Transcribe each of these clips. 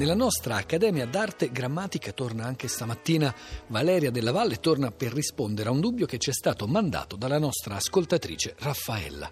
Nella nostra Accademia d'Arte Grammatica torna anche stamattina Valeria Della Valle torna per rispondere a un dubbio che ci è stato mandato dalla nostra ascoltatrice Raffaella.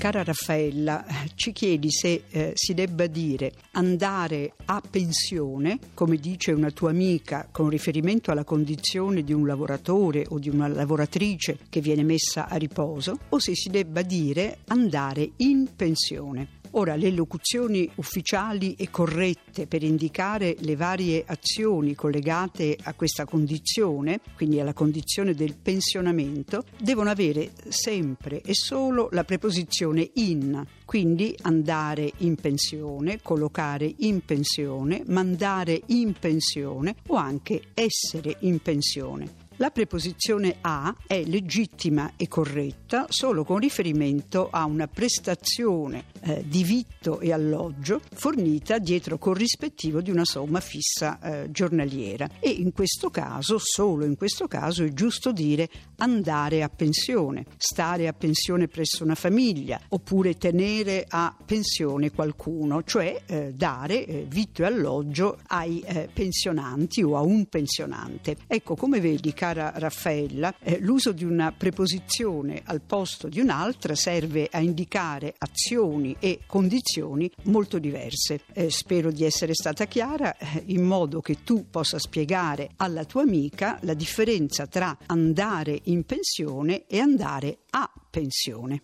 Cara Raffaella, ci chiedi se eh, si debba dire andare a pensione, come dice una tua amica, con riferimento alla condizione di un lavoratore o di una lavoratrice che viene messa a riposo, o se si debba dire andare in pensione. Ora, le locuzioni ufficiali e corrette per indicare le varie azioni collegate a questa condizione, quindi alla condizione del pensionamento, devono avere sempre e solo la preposizione in, quindi andare in pensione, collocare in pensione, mandare in pensione o anche essere in pensione. La preposizione a è legittima e corretta solo con riferimento a una prestazione eh, di vitto e alloggio fornita dietro corrispettivo di una somma fissa eh, giornaliera e in questo caso, solo in questo caso, è giusto dire andare a pensione, stare a pensione presso una famiglia oppure tenere a pensione qualcuno, cioè eh, dare eh, vitto e alloggio ai eh, pensionanti o a un pensionante. Ecco, come vedi, cara cara Raffaella, eh, l'uso di una preposizione al posto di un'altra serve a indicare azioni e condizioni molto diverse. Eh, spero di essere stata chiara eh, in modo che tu possa spiegare alla tua amica la differenza tra andare in pensione e andare a pensione.